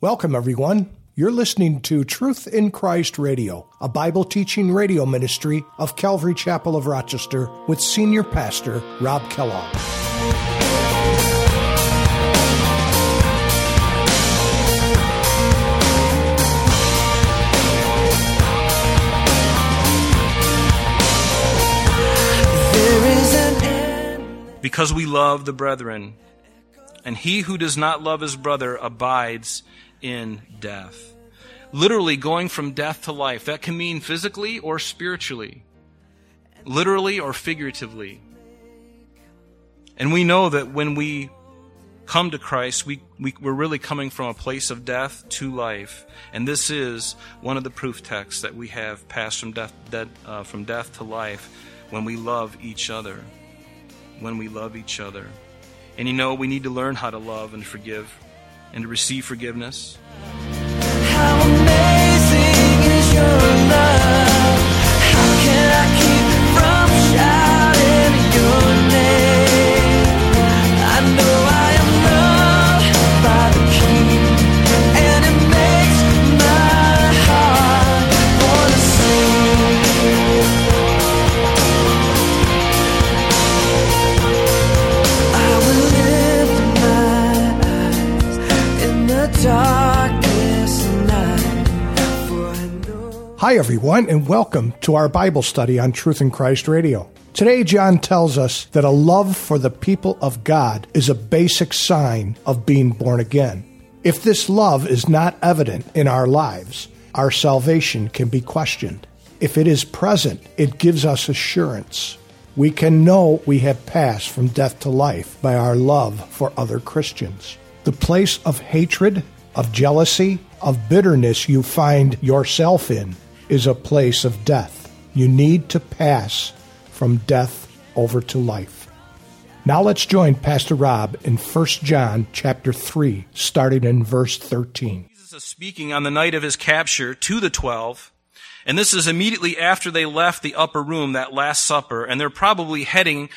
Welcome, everyone. You're listening to Truth in Christ Radio, a Bible teaching radio ministry of Calvary Chapel of Rochester with Senior Pastor Rob Kellogg. Because we love the brethren, and he who does not love his brother abides in death. Literally going from death to life. That can mean physically or spiritually, literally or figuratively. And we know that when we come to Christ, we, we, are really coming from a place of death to life. And this is one of the proof texts that we have passed from death, dead, uh, from death to life when we love each other. When we love each other. And you know, we need to learn how to love and forgive and to receive forgiveness. How amazing is your love? Hi, everyone, and welcome to our Bible study on Truth in Christ Radio. Today, John tells us that a love for the people of God is a basic sign of being born again. If this love is not evident in our lives, our salvation can be questioned. If it is present, it gives us assurance. We can know we have passed from death to life by our love for other Christians. The place of hatred, of jealousy, of bitterness you find yourself in is a place of death. You need to pass from death over to life. Now let's join Pastor Rob in 1 John chapter 3, starting in verse 13. Jesus is speaking on the night of his capture to the twelve, and this is immediately after they left the upper room, that Last Supper, and they're probably heading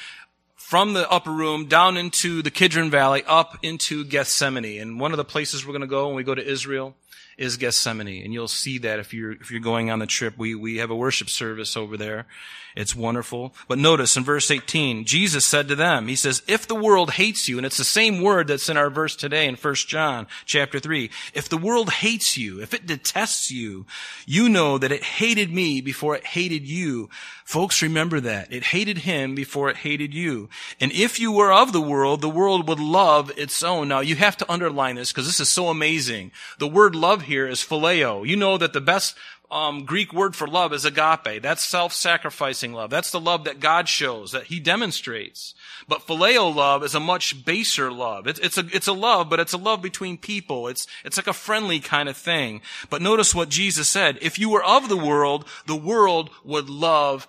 from the upper room down into the Kidron Valley, up into Gethsemane. And one of the places we're going to go when we go to Israel is Gethsemane. And you'll see that if you're, if you're going on the trip. We, we have a worship service over there. It's wonderful. But notice in verse 18, Jesus said to them, He says, if the world hates you, and it's the same word that's in our verse today in 1 John chapter 3, if the world hates you, if it detests you, you know that it hated me before it hated you. Folks, remember that. It hated him before it hated you. And if you were of the world, the world would love its own. Now, you have to underline this because this is so amazing. The word love here is phileo. You know that the best um, Greek word for love is agape. That's self-sacrificing love. That's the love that God shows, that He demonstrates. But phileo love is a much baser love. It's, it's a, it's a love, but it's a love between people. It's, it's like a friendly kind of thing. But notice what Jesus said. If you were of the world, the world would love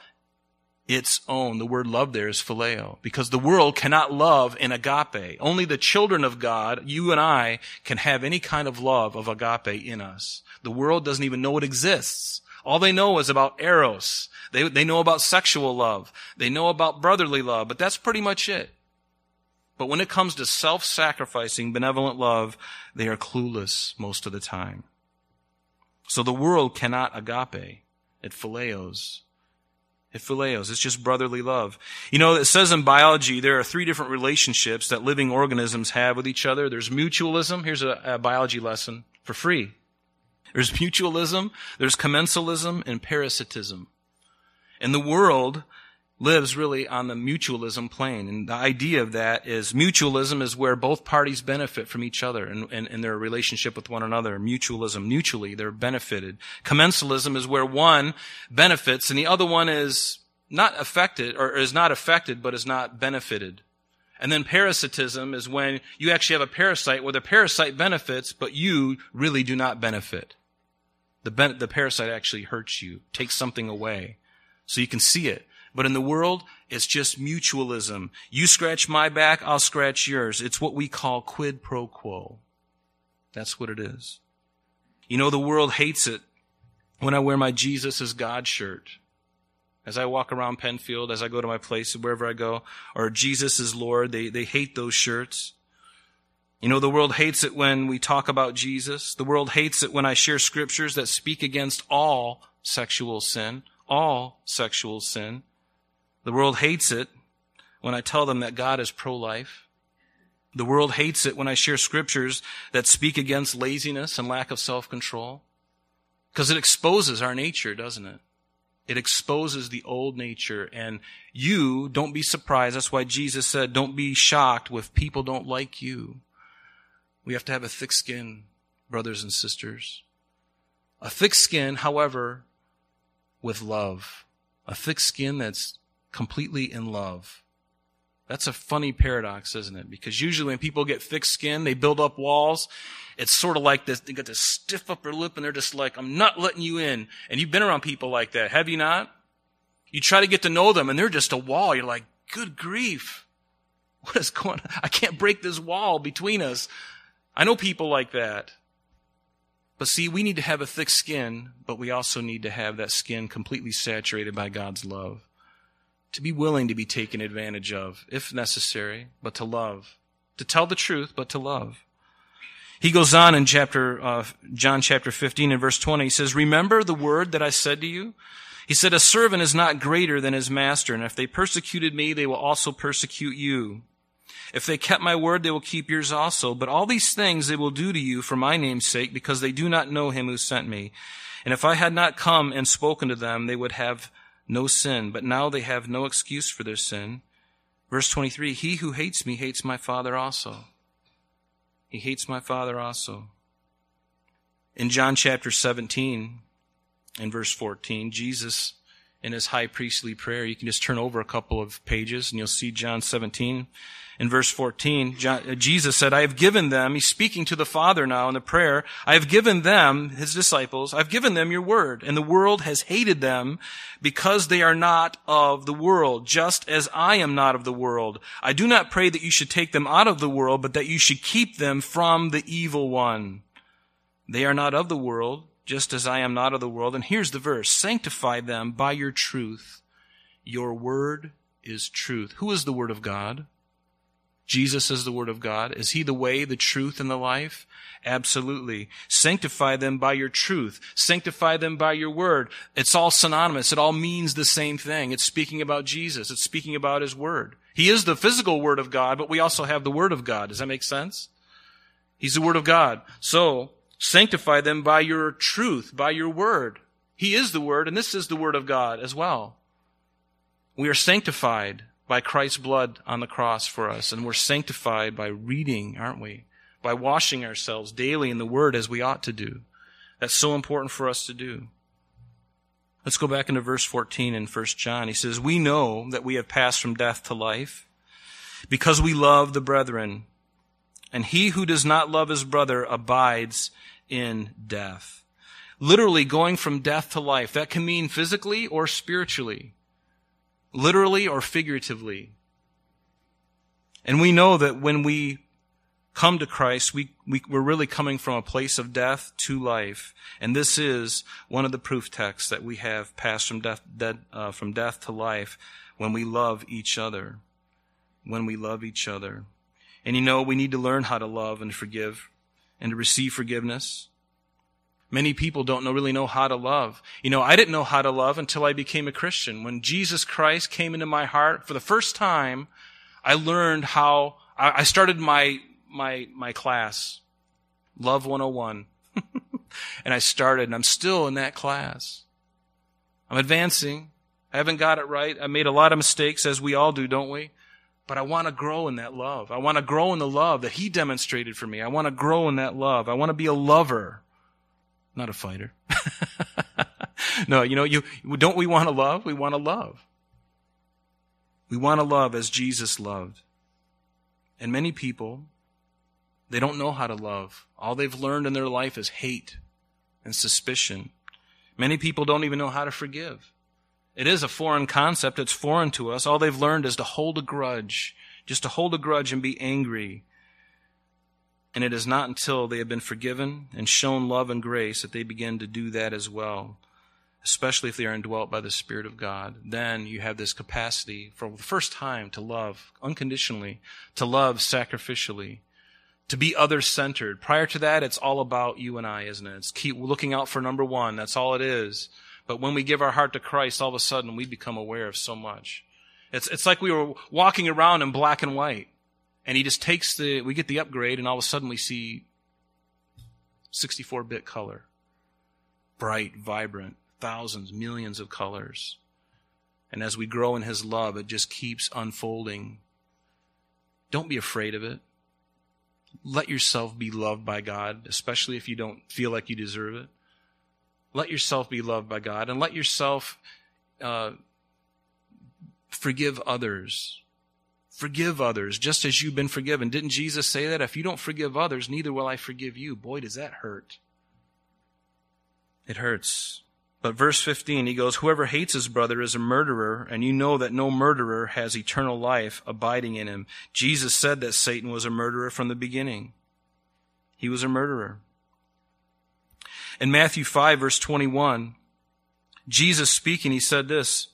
its own. The word love there is phileo, because the world cannot love in agape. Only the children of God, you and I, can have any kind of love of agape in us. The world doesn't even know it exists. All they know is about eros. They, they know about sexual love. They know about brotherly love, but that's pretty much it. But when it comes to self-sacrificing, benevolent love, they are clueless most of the time. So the world cannot agape. It phileos. It. It's just brotherly love. You know, it says in biology there are three different relationships that living organisms have with each other. There's mutualism. Here's a, a biology lesson for free. There's mutualism, there's commensalism, and parasitism. And the world lives really on the mutualism plane. And the idea of that is mutualism is where both parties benefit from each other and in, their relationship with one another. Mutualism, mutually, they're benefited. Commensalism is where one benefits and the other one is not affected, or is not affected, but is not benefited. And then parasitism is when you actually have a parasite where the parasite benefits, but you really do not benefit. The, ben- the parasite actually hurts you, takes something away. So you can see it. But in the world, it's just mutualism. You scratch my back, I'll scratch yours. It's what we call quid pro quo. That's what it is. You know, the world hates it when I wear my Jesus is God shirt. As I walk around Penfield, as I go to my place, wherever I go, or Jesus is Lord, they, they hate those shirts. You know, the world hates it when we talk about Jesus. The world hates it when I share scriptures that speak against all sexual sin, all sexual sin. The world hates it when I tell them that God is pro-life. The world hates it when I share scriptures that speak against laziness and lack of self-control. Because it exposes our nature, doesn't it? It exposes the old nature. And you, don't be surprised. That's why Jesus said, don't be shocked if people don't like you. We have to have a thick skin, brothers and sisters. A thick skin, however, with love. A thick skin that's completely in love. That's a funny paradox, isn't it? Because usually when people get thick skin, they build up walls. It's sort of like this, they got this stiff upper lip and they're just like, I'm not letting you in. And you've been around people like that, have you not? You try to get to know them and they're just a wall. You're like, good grief. What is going on? I can't break this wall between us. I know people like that. But see, we need to have a thick skin, but we also need to have that skin completely saturated by God's love. To be willing to be taken advantage of, if necessary, but to love. To tell the truth, but to love. He goes on in chapter, uh, John chapter 15 and verse 20. He says, Remember the word that I said to you? He said, A servant is not greater than his master, and if they persecuted me, they will also persecute you. If they kept my word, they will keep yours also. But all these things they will do to you for my name's sake, because they do not know him who sent me. And if I had not come and spoken to them, they would have no sin. But now they have no excuse for their sin. Verse 23, He who hates me hates my Father also. He hates my Father also. In John chapter 17, in verse 14, Jesus, in his high priestly prayer, you can just turn over a couple of pages and you'll see John 17 in verse 14, John, uh, Jesus said, I have given them, he's speaking to the Father now in the prayer, I have given them, his disciples, I've given them your word, and the world has hated them because they are not of the world, just as I am not of the world. I do not pray that you should take them out of the world, but that you should keep them from the evil one. They are not of the world, just as I am not of the world. And here's the verse, sanctify them by your truth. Your word is truth. Who is the word of God? Jesus is the Word of God. Is He the way, the truth, and the life? Absolutely. Sanctify them by your truth. Sanctify them by your Word. It's all synonymous. It all means the same thing. It's speaking about Jesus. It's speaking about His Word. He is the physical Word of God, but we also have the Word of God. Does that make sense? He's the Word of God. So, sanctify them by your truth, by your Word. He is the Word, and this is the Word of God as well. We are sanctified by Christ's blood on the cross for us. And we're sanctified by reading, aren't we? By washing ourselves daily in the Word as we ought to do. That's so important for us to do. Let's go back into verse 14 in 1 John. He says, We know that we have passed from death to life because we love the brethren. And he who does not love his brother abides in death. Literally going from death to life. That can mean physically or spiritually literally or figuratively. And we know that when we come to Christ, we, we, are really coming from a place of death to life. And this is one of the proof texts that we have passed from death, dead, uh, from death to life when we love each other. When we love each other. And you know, we need to learn how to love and forgive and to receive forgiveness. Many people don't know, really know how to love. You know, I didn't know how to love until I became a Christian. When Jesus Christ came into my heart for the first time, I learned how, I started my, my, my class, Love 101. and I started and I'm still in that class. I'm advancing. I haven't got it right. I made a lot of mistakes as we all do, don't we? But I want to grow in that love. I want to grow in the love that he demonstrated for me. I want to grow in that love. I want to be a lover not a fighter. no, you know, you, don't we want to love? We want to love. We want to love as Jesus loved. And many people, they don't know how to love. All they've learned in their life is hate and suspicion. Many people don't even know how to forgive. It is a foreign concept. It's foreign to us. All they've learned is to hold a grudge, just to hold a grudge and be angry and it is not until they have been forgiven and shown love and grace that they begin to do that as well, especially if they are indwelt by the Spirit of God. Then you have this capacity for the first time to love unconditionally, to love sacrificially, to be other centered. Prior to that, it's all about you and I, isn't it? It's keep looking out for number one. That's all it is. But when we give our heart to Christ, all of a sudden we become aware of so much. It's, it's like we were walking around in black and white. And he just takes the, we get the upgrade and all of a sudden we see 64 bit color. Bright, vibrant, thousands, millions of colors. And as we grow in his love, it just keeps unfolding. Don't be afraid of it. Let yourself be loved by God, especially if you don't feel like you deserve it. Let yourself be loved by God and let yourself uh, forgive others. Forgive others just as you've been forgiven. Didn't Jesus say that? If you don't forgive others, neither will I forgive you. Boy, does that hurt. It hurts. But verse 15, he goes, Whoever hates his brother is a murderer, and you know that no murderer has eternal life abiding in him. Jesus said that Satan was a murderer from the beginning. He was a murderer. In Matthew 5, verse 21, Jesus speaking, he said this.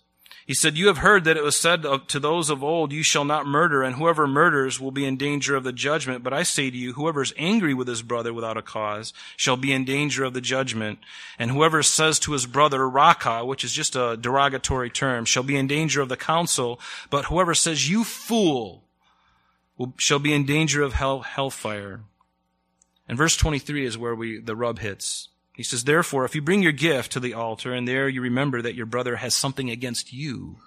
He said, You have heard that it was said to those of old, You shall not murder, and whoever murders will be in danger of the judgment. But I say to you, whoever is angry with his brother without a cause shall be in danger of the judgment. And whoever says to his brother, Raca, which is just a derogatory term, shall be in danger of the council. But whoever says, You fool, will, shall be in danger of hell, hellfire. And verse 23 is where we, the rub hits. He says, Therefore, if you bring your gift to the altar and there you remember that your brother has something against you,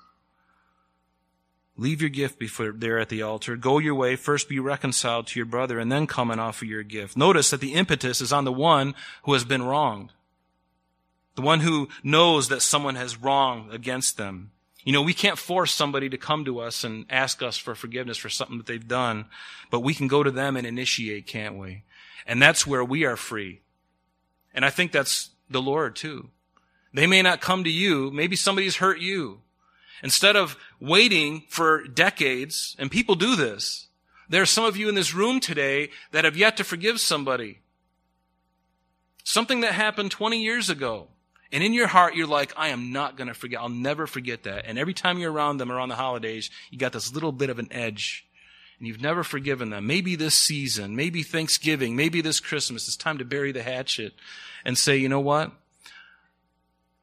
leave your gift before there at the altar. Go your way. First be reconciled to your brother and then come and offer your gift. Notice that the impetus is on the one who has been wronged. The one who knows that someone has wronged against them. You know, we can't force somebody to come to us and ask us for forgiveness for something that they've done, but we can go to them and initiate, can't we? And that's where we are free. And I think that's the Lord too. They may not come to you. Maybe somebody's hurt you. Instead of waiting for decades, and people do this, there are some of you in this room today that have yet to forgive somebody. Something that happened 20 years ago. And in your heart, you're like, I am not going to forget. I'll never forget that. And every time you're around them around the holidays, you got this little bit of an edge and you've never forgiven them, maybe this season, maybe Thanksgiving, maybe this Christmas, it's time to bury the hatchet and say, you know what?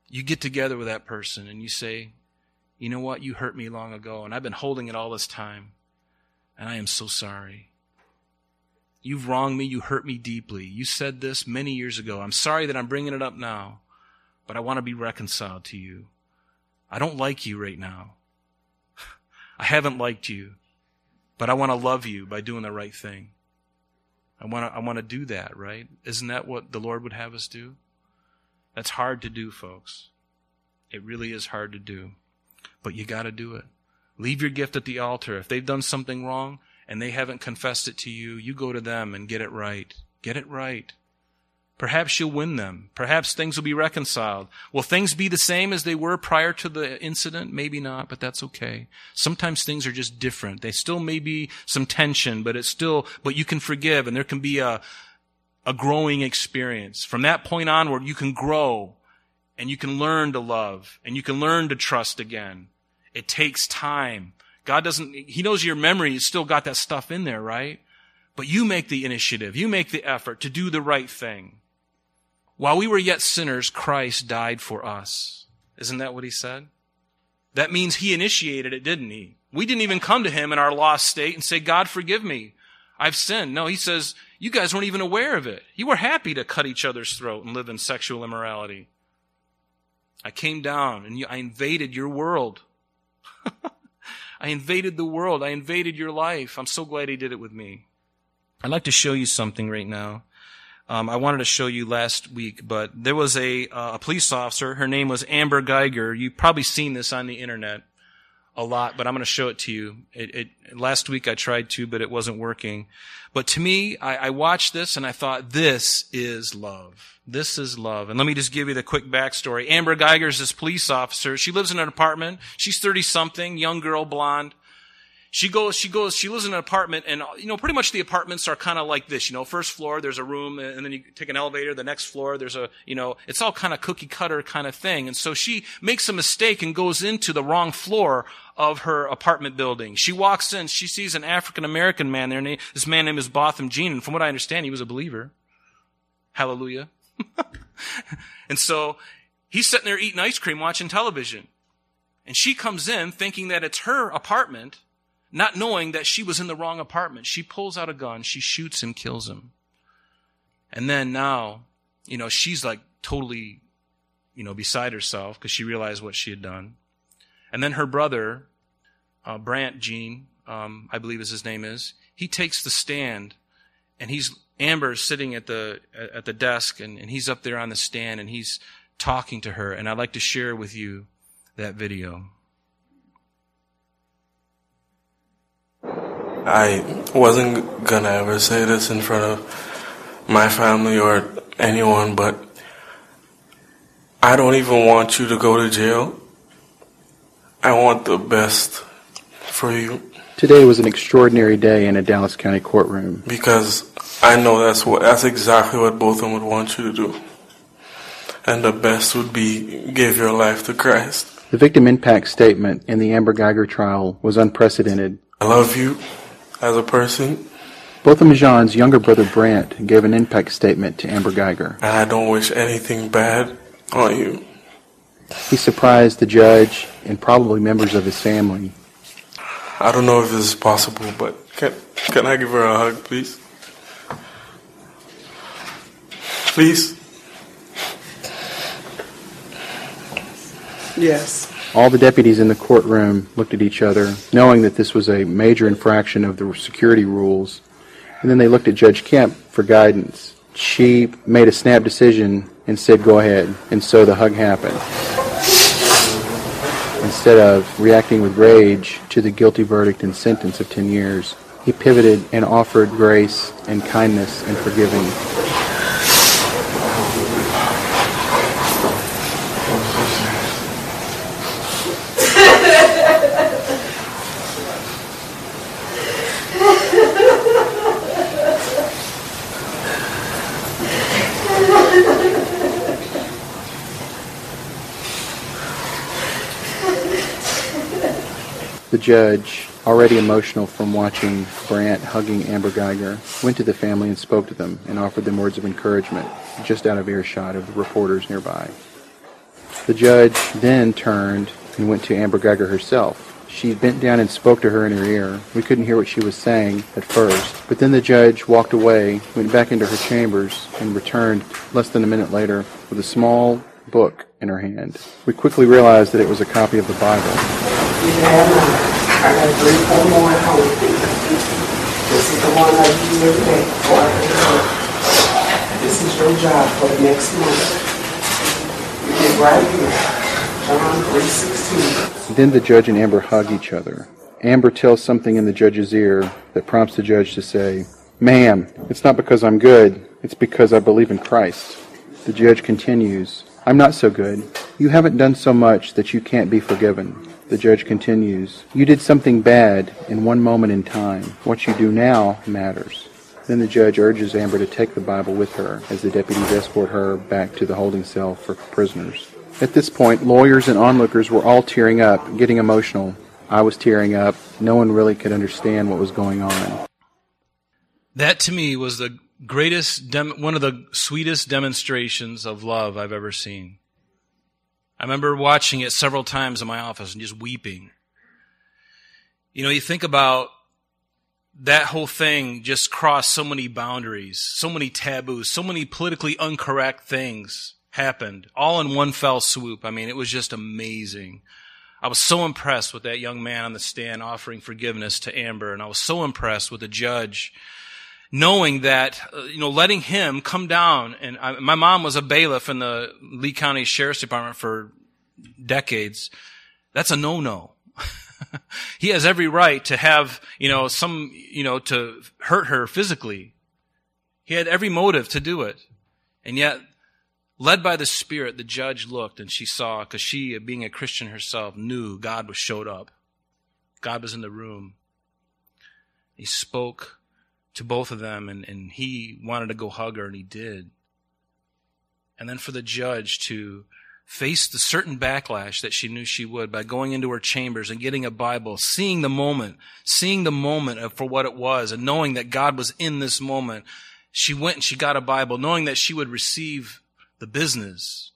You get together with that person and you say, you know what? You hurt me long ago and I've been holding it all this time and I am so sorry. You've wronged me. You hurt me deeply. You said this many years ago. I'm sorry that I'm bringing it up now, but I want to be reconciled to you. I don't like you right now. I haven't liked you. But I want to love you by doing the right thing. I want to, I want to do that, right? Isn't that what the Lord would have us do? That's hard to do, folks. It really is hard to do. But you got to do it. Leave your gift at the altar. If they've done something wrong and they haven't confessed it to you, you go to them and get it right. Get it right. Perhaps you'll win them. Perhaps things will be reconciled. Will things be the same as they were prior to the incident? Maybe not, but that's okay. Sometimes things are just different. They still may be some tension, but it's still, but you can forgive and there can be a, a growing experience. From that point onward, you can grow and you can learn to love and you can learn to trust again. It takes time. God doesn't, He knows your memory, you still got that stuff in there, right? But you make the initiative. You make the effort to do the right thing. While we were yet sinners, Christ died for us. Isn't that what he said? That means he initiated it, didn't he? We didn't even come to him in our lost state and say, God, forgive me. I've sinned. No, he says, you guys weren't even aware of it. You were happy to cut each other's throat and live in sexual immorality. I came down and I invaded your world. I invaded the world. I invaded your life. I'm so glad he did it with me. I'd like to show you something right now um, I wanted to show you last week, but there was a, uh, a police officer. Her name was Amber Guyger. You've probably seen this on the internet a lot, but I'm going to show it to you. It, it, last week I tried to, but it wasn't working. But to me, I, I watched this and I thought, this is love. This is love. And let me just give you the quick backstory. Amber Guyger is this police officer. She lives in an apartment. She's 30 something, young girl, blonde. She goes, she goes, she lives in an apartment and, you know, pretty much the apartments are kind of like this, you know, first floor, there's a room and then you take an elevator, the next floor, there's a, you know, it's all kind of cookie cutter kind of thing. And so she makes a mistake and goes into the wrong floor of her apartment building. She walks in, she sees an African American man there, this man name is Botham Jean, and from what I understand, he was a believer. Hallelujah. and so he's sitting there eating ice cream, watching television. And she comes in thinking that it's her apartment, not knowing that she was in the wrong apartment. She pulls out a gun, she shoots him, kills him. And then now, you know, she's like totally, you know, beside herself because she realized what she had done. And then her brother, uh, Brant Jean, um, I believe as his name is, he takes the stand and he's Amber's sitting at the at the desk and, and he's up there on the stand and he's talking to her and I'd like to share with you that video. I wasn't gonna ever say this in front of my family or anyone, but I don't even want you to go to jail. I want the best for you. Today was an extraordinary day in a Dallas County courtroom. Because I know that's what that's exactly what both of them would want you to do. And the best would be give your life to Christ. The victim impact statement in the Amber Guyger trial was unprecedented. I love you as a person. Botham Jean's younger brother Brant gave an impact statement to Amber Guyger. And I don't wish anything bad on you. He surprised the judge and probably members of his family. I don't know if this is possible, but can, can I give her a hug, please? Please? Yes. All the deputies in the courtroom looked at each other, knowing that this was a major infraction of the security rules. And then they looked at Judge Kemp for guidance. She made a snap decision and said, go ahead. And so the hug happened. Instead of reacting with rage to the guilty verdict and sentence of 10 years, he pivoted and offered grace and kindness and forgiving. Judge, already emotional from watching Brant hugging Amber Guyger, went to the family and spoke to them and offered them words of encouragement, just out of earshot of the reporters nearby. The judge then turned and went to Amber Guyger herself. She bent down and spoke to her in her ear. We couldn't hear what she was saying at first, but then the judge walked away, went back into her chambers, and returned less than a minute later with a small book in her hand. We quickly realized that it was a copy of the Bible. I got three, four more at. This is the one I use every day before This is your job for the next month. You get right here. John 3.16. Then the judge and Amber hug each other. Amber tells something in the judge's ear that prompts the judge to say, Ma'am, it's not because I'm good, it's because I believe in Christ. The judge continues, I'm not so good. You haven't done so much that you can't be forgiven. The judge continues, You did something bad in one moment in time. What you do now matters. Then the judge urges Amber to take the Bible with her as the deputies escort her back to the holding cell for prisoners. At this point, lawyers and onlookers were all tearing up, getting emotional. I was tearing up. No one really could understand what was going on. That to me was the greatest, dem- one of the sweetest demonstrations of love I've ever seen. I remember watching it several times in my office and just weeping. You know, you think about that whole thing just crossed so many boundaries, so many taboos, so many politically incorrect things happened all in one fell swoop. I mean, it was just amazing. I was so impressed with that young man on the stand offering forgiveness to Amber, and I was so impressed with the judge knowing that, uh, you know, letting him come down. And I, my mom was a bailiff in the Lee County Sheriff's Department for decades. That's a no-no. he has every right to have, you know, some, you know, to hurt her physically. He had every motive to do it. And yet, led by the Spirit, the judge looked and she saw, because she, being a Christian herself, knew God was showed up. God was in the room. He spoke to both of them, and, and he wanted to go hug her, and he did. And then for the judge to face the certain backlash that she knew she would by going into her chambers and getting a Bible, seeing the moment, seeing the moment of, for what it was, and knowing that God was in this moment, she went and she got a Bible, knowing that she would receive the business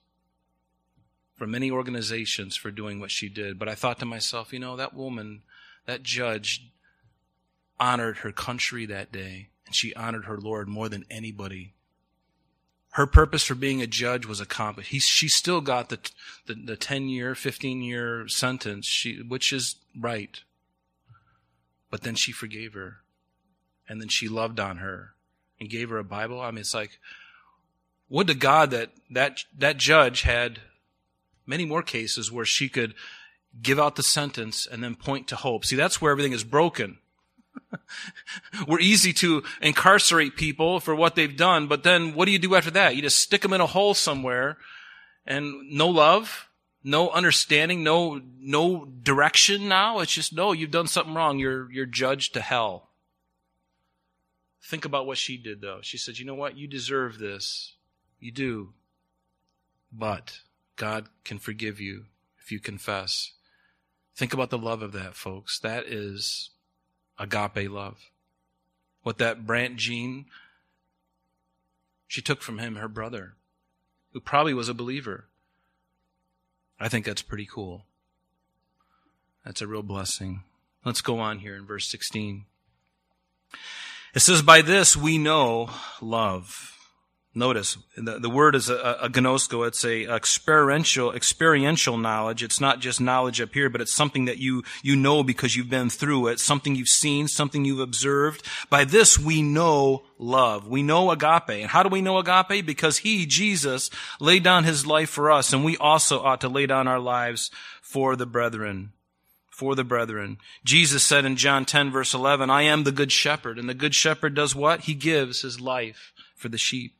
from many organizations for doing what she did. But I thought to myself, you know, that woman, that judge, honored her country that day, and she honored her Lord more than anybody. Her purpose for being a judge was accomplished. He, she still got the, the, the 10 year, 15 year sentence, she, which is right. But then she forgave her. And then she loved on her and gave her a Bible. I mean, it's like, would to God that that, that judge had many more cases where she could give out the sentence and then point to hope. See, that's where everything is broken. We're easy to incarcerate people for what they've done, but then what do you do after that? You just stick them in a hole somewhere and no love, no understanding, no, no direction now. It's just, no, you've done something wrong. You're, you're judged to hell. Think about what she did though. She said, you know what? You deserve this. You do. But God can forgive you if you confess. Think about the love of that, folks. That is agape love. What that Brant Jean, she took from him her brother, who probably was a believer. I think that's pretty cool. That's a real blessing. Let's go on here in verse 16. It says, By this we know love Notice the, the word is a, a gnosko. It's a experiential experiential knowledge. It's not just knowledge up here, but it's something that you you know because you've been through it. Something you've seen, something you've observed. By this we know love. We know agape. And how do we know agape? Because He, Jesus, laid down His life for us, and we also ought to lay down our lives for the brethren for the brethren. Jesus said in John 10 verse 11, I am the good shepherd. And the good shepherd does what? He gives his life for the sheep.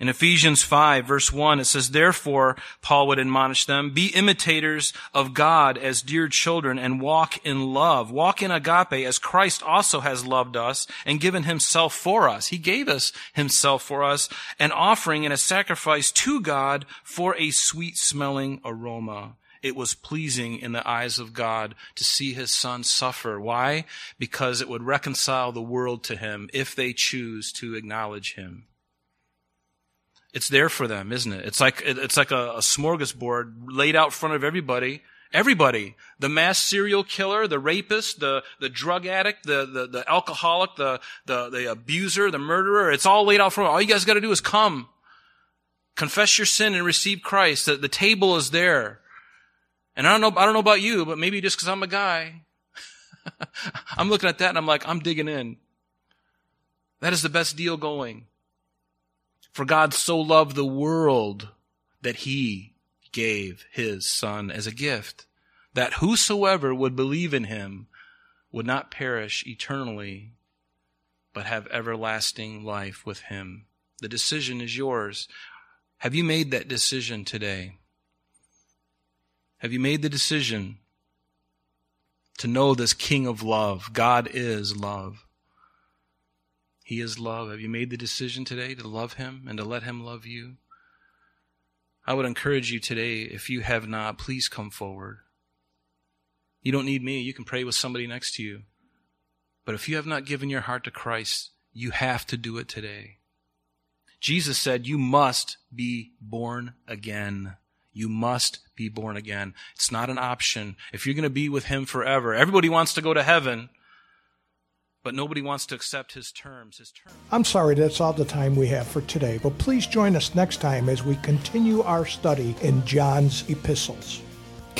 In Ephesians 5 verse 1, it says, Therefore, Paul would admonish them, be imitators of God as dear children and walk in love. Walk in agape as Christ also has loved us and given himself for us. He gave us himself for us, an offering and a sacrifice to God for a sweet smelling aroma. It was pleasing in the eyes of God to see his son suffer. Why? Because it would reconcile the world to him if they choose to acknowledge him it's there for them, isn't it? It's like it's like a, a smorgasbord laid out in front of everybody. Everybody, the mass serial killer, the rapist, the, the drug addict, the, the, the alcoholic, the, the, the abuser, the murderer, it's all laid out for. All you guys got to do is come, confess your sin and receive Christ. The, the table is there. And I don't know, I don't know about you, but maybe just because I'm a guy, I'm looking at that and I'm like, I'm digging in. That is the best deal going. For God so loved the world that he gave his son as a gift, that whosoever would believe in him would not perish eternally, but have everlasting life with him. The decision is yours. Have you made that decision today? Have you made the decision to know this King of love? God is love. He is love. Have you made the decision today to love Him and to let Him love you? I would encourage you today, if you have not, please come forward. You don't need me. You can pray with somebody next to you. But if you have not given your heart to Christ, you have to do it today. Jesus said, You must be born again. You must be born again. It's not an option. If you're going to be with Him forever, everybody wants to go to heaven but nobody wants to accept his terms. His terms. I'm sorry that's all the time we have for today, but please join us next time as we continue our study in John's epistles.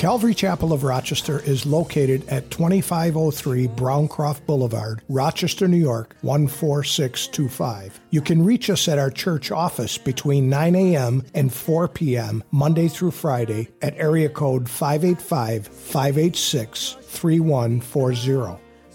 Calvary Chapel of Rochester is located at 2503 Browncroft Boulevard, Rochester, New York 14625. You can reach us at our church office between 9 a.m. and 4 p.m. Monday through Friday at area code 585 586 3140.